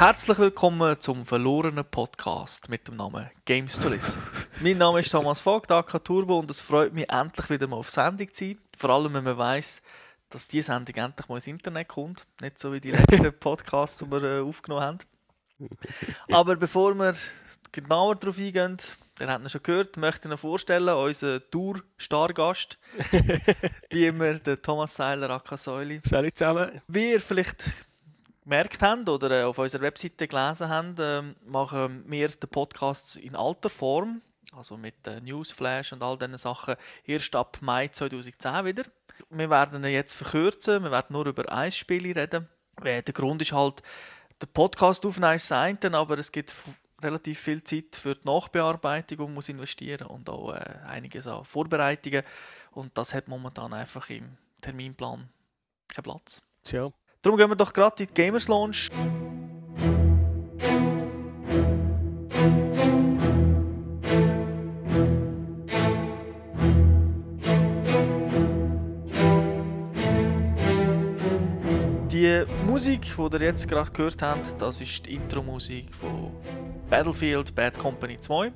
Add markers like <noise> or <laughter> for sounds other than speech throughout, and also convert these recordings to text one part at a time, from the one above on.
Herzlich willkommen zum verlorenen Podcast mit dem Namen Games to Listen. <laughs> mein Name ist Thomas Vogt, AK Turbo, und es freut mich, endlich wieder mal auf Sendung zu sein. Vor allem, wenn man weiss, dass diese Sendung endlich mal ins Internet kommt. Nicht so wie die letzten <laughs> Podcasts, die wir äh, aufgenommen haben. Aber bevor wir genauer darauf eingehen, ihr habt ihn schon gehört, möchte ich Ihnen vorstellen, unseren Tour-Stargast. <laughs> wie immer, der Thomas Seiler, AK Säuli. Salut zusammen. Wie ihr vielleicht gemerkt habt oder äh, auf unserer Webseite gelesen habt, äh, machen wir den Podcast in alter Form, also mit äh, Newsflash und all diesen Sachen, erst ab Mai 2010 wieder. Wir werden ihn jetzt verkürzen, wir werden nur über Eisspiele reden. Der Grund ist halt, der Podcast aufnehmen ist das aber es gibt relativ viel Zeit für die Nachbearbeitung und muss investieren und auch äh, einiges an Vorbereitungen und das hat momentan einfach im Terminplan keinen Platz. Tja. Darum gehen wir doch gerade in die Gamers Launch. Die Musik, die ihr jetzt gerade gehört habt, das ist die Intro-Musik von Battlefield Bad Company 2.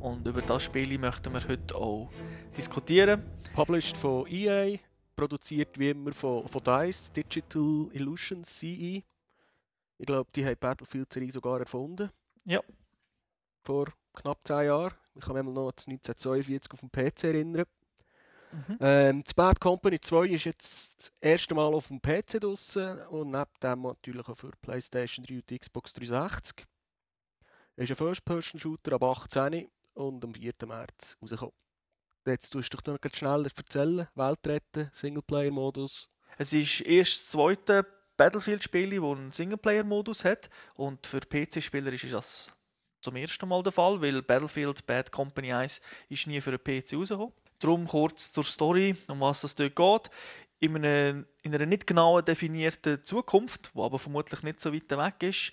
Und über das Spiel möchten wir heute auch diskutieren. Published von EA, produziert wie immer von, von DICE, Digital Illusions CE. Ich glaube, die haben Battlefield-Serie sogar erfunden. Ja. Vor knapp 10 Jahren. Ich kann mich noch an 1942 auf dem PC erinnern. Mhm. Ähm, das Bad Company 2 ist jetzt das erste Mal auf dem PC draussen und neben dem natürlich auch für PlayStation 3 und Xbox 360. Es ist ein First-Person-Shooter ab 18 und am 4. März rausgekommen. Jetzt tust du dich noch schneller erzählen. Welt retten, Singleplayer-Modus. Es ist erst das zweite Battlefield-Spiel, das einen Singleplayer-Modus hat. Und für PC-Spieler ist das zum ersten Mal der Fall, weil Battlefield Bad Company 1 ist nie für einen PC rausgekommen. Darum kurz zur Story, um was es dort geht. In einer, in einer nicht genau definierten Zukunft, die aber vermutlich nicht so weit weg ist,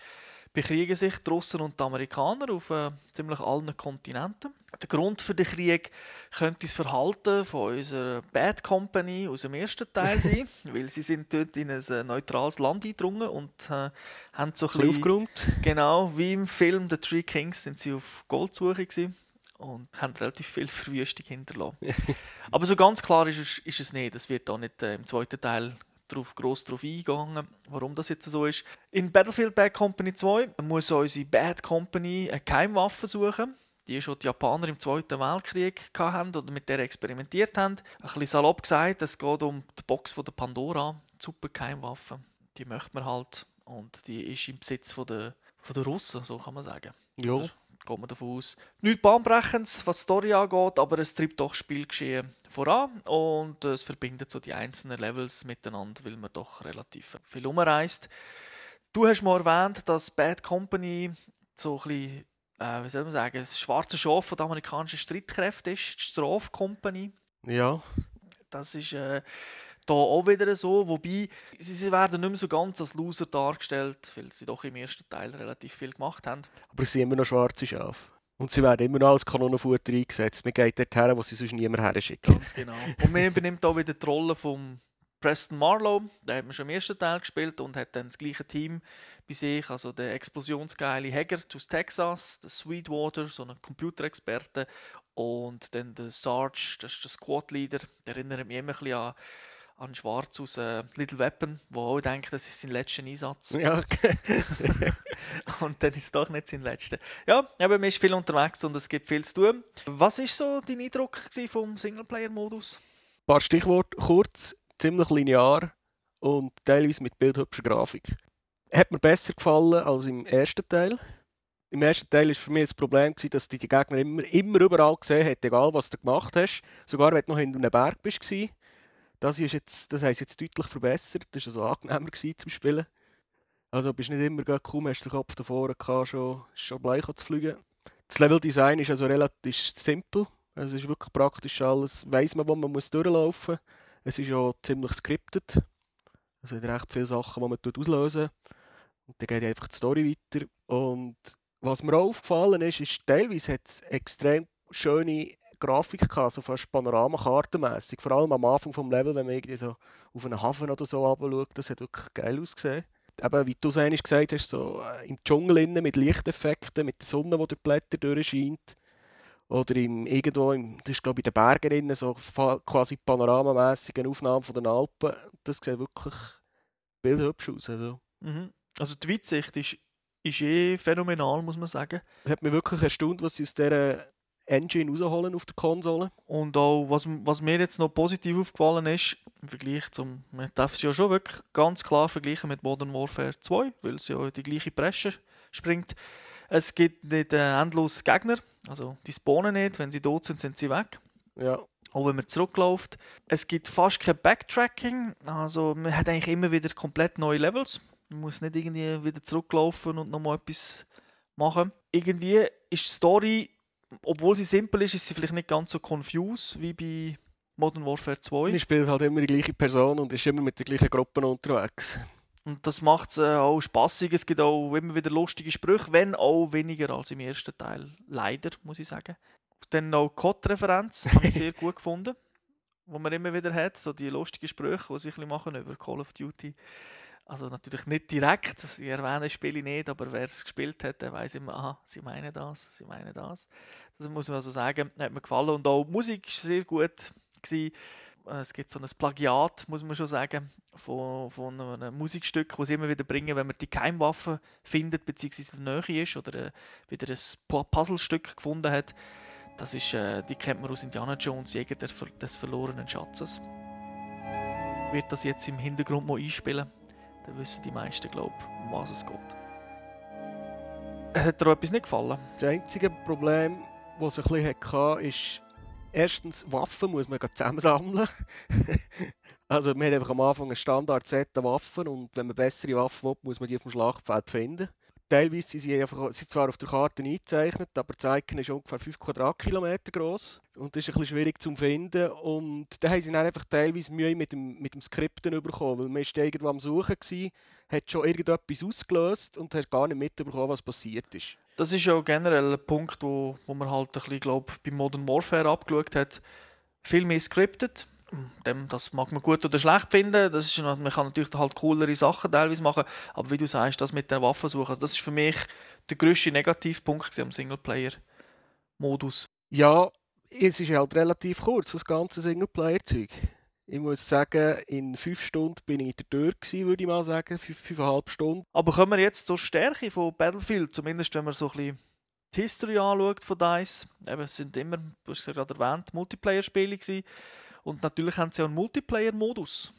bekriegen sich die Russen und die Amerikaner auf äh, ziemlich allen Kontinenten. Der Grund für den Krieg könnte das Verhalten von unserer Bad Company aus dem ersten Teil <laughs> sein, weil sie sind dort in ein äh, neutrales Land eingedrungen und äh, haben so ein bisschen, aufgeräumt. Genau, wie im Film The Three Kings sind sie auf Goldsuche gewesen und haben relativ viel Verwüstung hinterlassen. <laughs> Aber so ganz klar ist es, ist es nicht. Das wird auch nicht äh, im zweiten Teil drauf, gross darauf eingegangen, warum das jetzt so ist. In Battlefield Bad Company 2 muss unsere Bad Company eine Keimwaffe suchen, die schon die Japaner im Zweiten Weltkrieg hatten oder mit der experimentiert haben. Ein bisschen salopp gesagt, es geht um die Box von der Pandora, die super Keimwaffe. Die möchte man halt und die ist im Besitz von der, von der Russen, so kann man sagen. Ja geht man davon aus. Nichts Bahnbrechendes, was die Story angeht, aber es treibt doch Spielgeschehen voran und es verbindet so die einzelnen Levels miteinander, weil man doch relativ viel umreist. Du hast mal erwähnt, dass Bad Company so ein bisschen, äh, wie soll man sagen, das schwarze Schaf der amerikanischen Streitkräfte ist, die Strafe Company. Ja. Das ist... Äh, da auch wieder so, wobei sie werden nicht mehr so ganz als Loser dargestellt, weil sie doch im ersten Teil relativ viel gemacht haben. Aber sie sind immer noch schwarze Schafe. Und sie werden immer noch als Kanonenfutter eingesetzt. Man geht dort her, wo sie sonst niemand her schicken. Ganz genau. Und man übernimmt auch wieder die Rolle von Preston Marlowe. Der hat man schon im ersten Teil gespielt und hat dann das gleiche Team bei sich. Also der explosionsgeile Haggard aus Texas, der Sweetwater, so ein Computerexperte. Und dann der Sarge, das ist der Squad-Leader. Der erinnert mich immer ein bisschen an an Schwarz aus äh, Little Weapon, wo auch denkt, das ist sein letzter Einsatz. <laughs> Ja, okay. <laughs> und dann ist es doch nicht sein letzter. Ja, aber man ist viel unterwegs und es gibt viel zu tun. Was war so dein Eindruck vom Singleplayer-Modus? Ein paar Stichworte, kurz, ziemlich linear und teilweise mit bildhübscher Grafik. Hat mir besser gefallen als im ersten Teil. Im ersten Teil war für mich das Problem, dass die Gegner immer, immer überall gesehen hast, egal was du gemacht hast. Sogar wenn du noch hinter einem Berg bist das, ist jetzt, das sie jetzt deutlich verbessert. Das war also angenehmer zum Spielen. Also bist nicht immer kaum hast den Kopf davor gehabt, schon, schon bleich zu fliegen. Das Leveldesign ist also relativ simpel. Es ist wirklich praktisch alles. Weiß man, wo man muss durchlaufen muss. Es ist auch ziemlich scripted. Es hat recht viele Sachen, die man auslösen. Und dann geht einfach die Story weiter. Und was mir auch aufgefallen ist, ist, teilweise hat es extrem schöne Grafik gehabt, so fast Panoramakartenmässig. Vor allem am Anfang des Levels, wenn man irgendwie so auf einen Hafen oder so runterschaut, das hat wirklich geil ausgesehen. eben, wie du es eigentlich gesagt hast, so äh, im Dschungel innen mit Lichteffekten, mit der Sonne, die durch die Blätter durchscheint. Oder im, irgendwo, im, das ist glaube ich in den Bergen innen, so quasi panoramamäßige Aufnahmen von den Alpen. Das sieht wirklich bildhübsch aus. Also. Mhm. also die Weitsicht ist, ist eh phänomenal, muss man sagen. Es hat mich wirklich erstaunt, was sie aus dieser Engine rausholen auf der Konsole. Und auch, was, was mir jetzt noch positiv aufgefallen ist, im Vergleich zum, man darf es ja schon wirklich ganz klar vergleichen mit Modern Warfare 2, weil es ja die gleiche Presse springt. Es gibt nicht äh, endlos Gegner, also die spawnen nicht, wenn sie tot sind, sind sie weg. Ja. Auch wenn man zurückläuft. Es gibt fast kein Backtracking, also man hat eigentlich immer wieder komplett neue Levels. Man muss nicht irgendwie wieder zurücklaufen und nochmal etwas machen. Irgendwie ist die Story obwohl sie simpel ist, ist sie vielleicht nicht ganz so confused wie bei Modern Warfare 2. Man spielt halt immer die gleiche Person und ist immer mit den gleichen Gruppen unterwegs. Und das macht es äh, auch spaßig. Es gibt auch immer wieder lustige Sprüche, wenn auch weniger als im ersten Teil. Leider, muss ich sagen. Dann noch COD-Referenz, habe ich sehr gut gefunden. <laughs> Wo man immer wieder hat, so die lustigen Sprüche, die sich ein bisschen machen über Call of Duty. Also natürlich nicht direkt, ich erwähne das Spiel nicht, aber wer es gespielt hat, der weiß immer, aha, sie meinen das, sie meinen das. Das muss man also sagen, hat mir gefallen. Und auch die Musik war sehr gut. Gewesen. Es gibt so ein Plagiat, muss man schon sagen, von, von einem Musikstück, das sie immer wieder bringen, wenn man die Keimwaffe findet, beziehungsweise in der Nähe ist oder äh, wieder ein Puzzlestück gefunden hat. Das ist, äh, die kennt man aus Indiana Jones, Jäger des verlorenen Schatzes. Werde das jetzt im Hintergrund mal einspielen dann wissen die meisten, glaube ich, um was es geht. Es hat dir etwas nicht gefallen? Das einzige Problem, das es ein bisschen hatte, ist, erstens, Waffen muss man zusammensammeln. <laughs> also man hat einfach am Anfang ein Standard-Set an Waffen und wenn man bessere Waffen will, muss man die auf dem Schlachtfeld finden teilweise sind sie, einfach, sind zwar auf der Karte eingezeichnet, aber das Icon ist ungefähr 5 Quadratkilometer groß und ist ein bisschen schwierig zu finden. Und da haben sie dann einfach teilweise Mühe mit dem, mit dem Skripten bekommen, weil man ist irgendwo am Suchen war, hat schon irgendetwas ausgelöst und hat gar nicht mitbekommen, was passiert ist. Das ist ja generell ein Punkt, wo, wo man halt ein bisschen, glaub, bei Modern Warfare abgeschaut hat. Viel mehr scripted dem, das mag man gut oder schlecht finden. Das ist, man kann natürlich halt coolere Sachen teilweise machen, aber wie du sagst, das mit der Waffensuche, also das ist für mich der grösste Negativpunkt am Singleplayer-Modus. Ja, es ist halt relativ kurz, das ganze Singleplayer-Zeug. Ich muss sagen, in fünf Stunden bin ich in der Tür gewesen, würde ich mal sagen, fünf, fünfeinhalb Stunden. Aber kommen wir jetzt zur Stärke von Battlefield, zumindest wenn man so ein bisschen die History anschaut von DICE. Eben, es sind immer, du hast es gerade erwähnt, Multiplayer-Spiele gewesen. Und natürlich haben sie auch einen Multiplayer-Modus.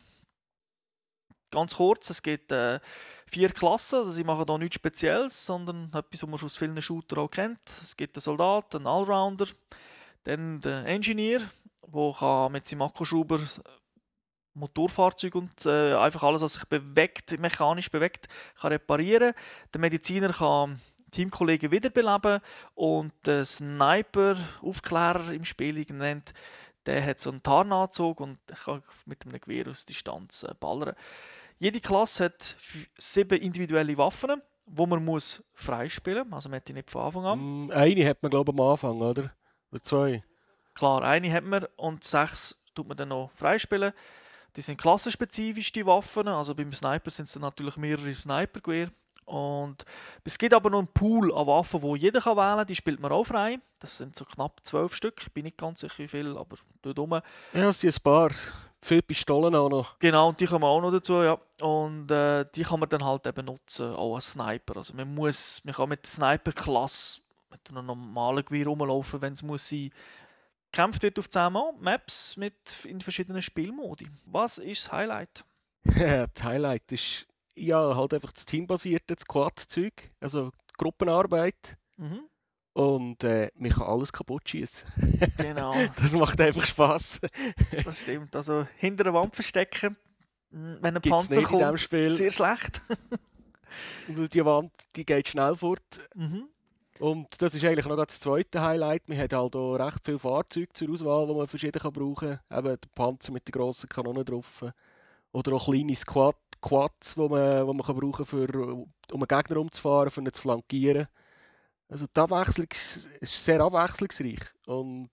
Ganz kurz, es gibt äh, vier Klassen, also sie machen da nichts Spezielles, sondern etwas, was man aus vielen Shootern auch kennt. Es gibt einen Soldat, einen Allrounder, dann den Engineer, der mit seinem Akkuschrauber Motorfahrzeug und äh, einfach alles, was sich bewegt, mechanisch bewegt, kann reparieren. Der Mediziner kann Teamkollegen wiederbeleben und der Sniper, Aufklärer im Spiel genannt, der hat so einen Tarnanzug und kann mit einem Gewehr aus Distanz äh, ballern. Jede Klasse hat sieben individuelle Waffen, die man muss freispielen muss. Also man hat die nicht von Anfang an. Mm, eine hat man glaube ich am Anfang, oder? Oder zwei? Klar, eine hat man und sechs tut man dann noch freispielen. Die sind klassenspezifisch, die Waffen. Also beim Sniper sind es natürlich mehrere Sniper-Gewehr. Und es gibt aber noch einen Pool an Waffen, wo jeder kann wählen kann. Die spielt man auch frei. Das sind so knapp zwölf Stück. Ich bin nicht ganz sicher, wie viel, aber dort rum. Ja, es sind ein paar. Viele Pistolen auch noch. Genau, und die kommen auch noch dazu, ja. Und äh, die kann man dann halt eben nutzen, auch als Sniper. Also man muss, man kann mit der Sniper-Klasse mit einem normalen Gewehr rumlaufen, wenn es muss sein. Kämpft wird auf 10 Maps mit in verschiedenen Spielmodi. Was ist das Highlight? <laughs> das Highlight ist ja, halt einfach das teambasierte Squad-Zeug, also Gruppenarbeit. Mhm. Und äh, man kann alles kaputt schießen. Genau. <laughs> das macht einfach Spaß. <laughs> das stimmt. Also hinter der Wand verstecken, wenn ein Gibt's Panzer kommt, sehr schlecht. <laughs> Weil die Wand, die geht schnell fort. Mhm. Und das ist eigentlich noch das zweite Highlight. Man hat halt auch recht viele Fahrzeuge zur Auswahl, die man verschieden brauchen kann. Eben der Panzer mit den grossen Kanonen drauf. Oder auch kleine Squad Quads, die man, wo man kann brauchen kann, um einen Gegner umzufahren, um ihn zu flankieren. Also die Abwechslung ist sehr abwechslungsreich. Und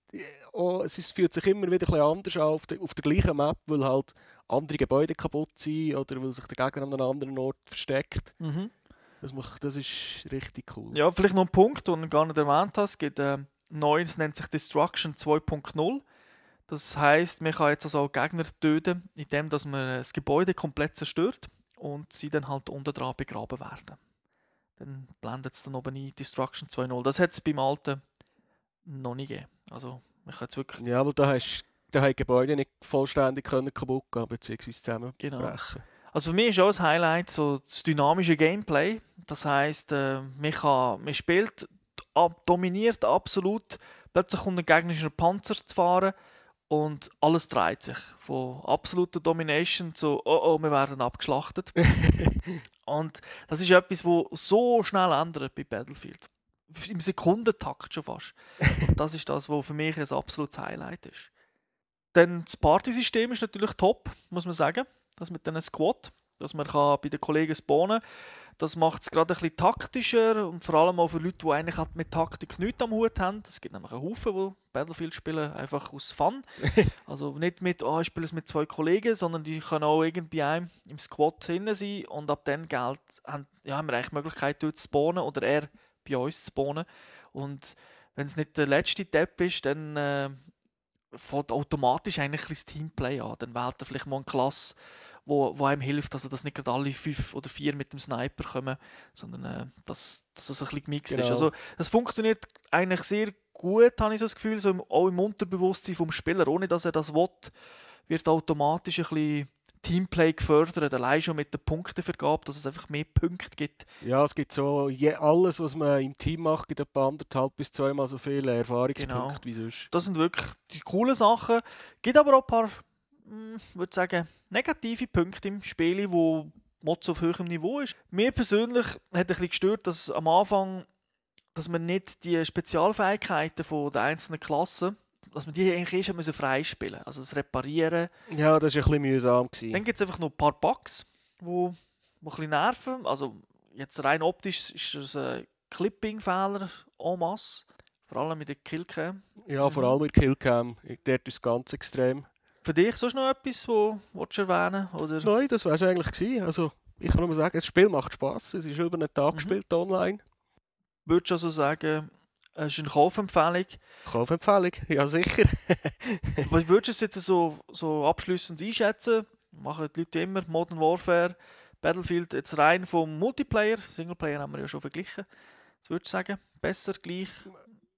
auch, es ist, fühlt sich immer wieder ein anders an auf der, auf der gleichen Map, weil halt andere Gebäude kaputt sind oder weil sich der Gegner an einem anderen Ort versteckt. Mhm. Das, macht, das ist richtig cool. Ja, vielleicht noch ein Punkt, den du gar nicht erwähnt hast. Es gibt äh, Neues, nennt sich Destruction 2.0. Das heißt, man kann jetzt also auch Gegner töten, indem dass man das Gebäude komplett zerstört und sie dann halt unten dran begraben werden. Dann blendet es dann oben ein Destruction 2.0. Das hat es beim alten noch nicht gegeben. Also, man kann jetzt wirklich... Ja, aber da hast da haben die Gebäude nicht vollständig können kaputt gehen bzw. zusammenbrechen. Genau. Also für mich ist auch das Highlight so das dynamische Gameplay. Das heißt, äh, man, kann, man spielt, ab, dominiert absolut. Plötzlich kommt ein gegnerischer Panzer zu fahren und alles dreht sich. Von absoluter Domination zu oh oh, wir werden abgeschlachtet. <laughs> und das ist etwas, was so schnell ändert bei Battlefield. Im Sekundentakt schon fast. Und <laughs> das ist das, was für mich ein absolutes Highlight ist. Dann das Partysystem ist natürlich top, muss man sagen. Das mit einem Squad, dass man kann bei den Kollegen spawnen Das macht es gerade ein bisschen taktischer und vor allem auch für Leute, die eigentlich halt mit Taktik nichts am Hut haben. Es gibt nämlich einen Haufen, die Battlefield spielen, einfach aus Fun. <laughs> also nicht mit, oh, ich spiele es mit zwei Kollegen, sondern die können auch irgendwie einem im Squad drin sein und ab dann Geld haben, ja, haben wir eigentlich die Möglichkeit, dort zu spawnen oder er bei uns zu spawnen. Und wenn es nicht der letzte Tab ist, dann äh, fängt automatisch eigentlich ein das Teamplay an. Dann wählt er vielleicht mal eine Klasse, wo, wo einem hilft, also dass nicht gerade alle fünf oder vier mit dem Sniper kommen, sondern äh, dass, dass das ein bisschen gemixt genau. ist. Also das funktioniert eigentlich sehr gut, habe ich so das Gefühl, so im, auch im Unterbewusstsein vom Spieler, ohne dass er das will, wird automatisch ein bisschen Teamplay gefördert, allein schon mit der Punktevergabe, dass es einfach mehr Punkte gibt. Ja, es gibt so je, alles, was man im Team macht, gibt etwa anderthalb bis zweimal so viele Erfahrungspunkte genau. wie sonst. Das sind wirklich die coolen Sachen. Es gibt aber auch ein paar, hm, würde sagen, negative Punkte im Spiel, wo Mods auf höherem Niveau ist. Mir persönlich hat ein bisschen gestört, dass am Anfang dass man nicht die Spezialfähigkeiten von der einzelnen Klassen dass man die eigentlich erst freispielen Also das Reparieren. Ja, das war ein bisschen mühsam. Gewesen. Dann gibt es einfach noch ein paar Bugs, die ein bisschen nerven. Also jetzt rein optisch ist das ein Clipping-Fehler en masse. Vor allem mit der Killcam. Ja, vor allem mit der Killcam. Dort ist es ganz extrem. Für dich sonst noch etwas, wo du erwähnen oder? Nein, das war es eigentlich. Gewesen. Also, ich kann nur sagen, das Spiel macht Spaß. Es ist über einen Tag mhm. gespielt online. Würdest du also sagen, es ist eine Kaufempfehlung. Kaufempfehlung, <laughs> ja sicher. <laughs> Was würdest du jetzt so, so abschließend einschätzen? Machen die Leute immer Modern Warfare, Battlefield jetzt rein vom Multiplayer, Singleplayer haben wir ja schon verglichen. Was würdest du sagen? Besser, gleich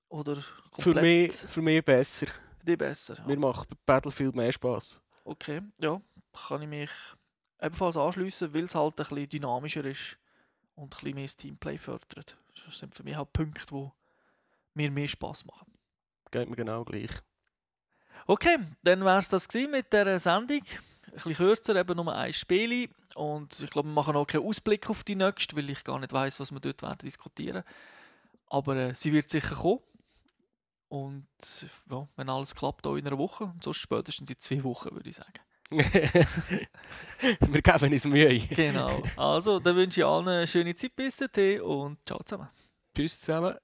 oder komplett? Für mich, für mich besser. Dich besser. Ja. Mir macht Battlefield mehr Spaß. Okay, ja, kann ich mich ebenfalls anschließen, weil es halt ein bisschen dynamischer ist und ein bisschen mehr das Teamplay fördert. Das sind für mich halt Punkte, die mir mehr Spaß machen. Geht mir genau gleich. Okay, dann war es das mit der Sendung. Ein bisschen kürzer, eben nur ein Spiel. Und ich glaube, wir machen auch keinen Ausblick auf die nächste, weil ich gar nicht weiß, was wir dort werden diskutieren. Aber äh, sie wird sicher kommen. Und ja, wenn alles klappt, auch in einer Woche. Und sonst spätestens in zwei Wochen, würde ich sagen. <laughs> wir geben uns Mühe. genau. Also, dann wünsche ich allen eine schöne Zeit bis dahin und ciao zusammen. Tschüss zusammen.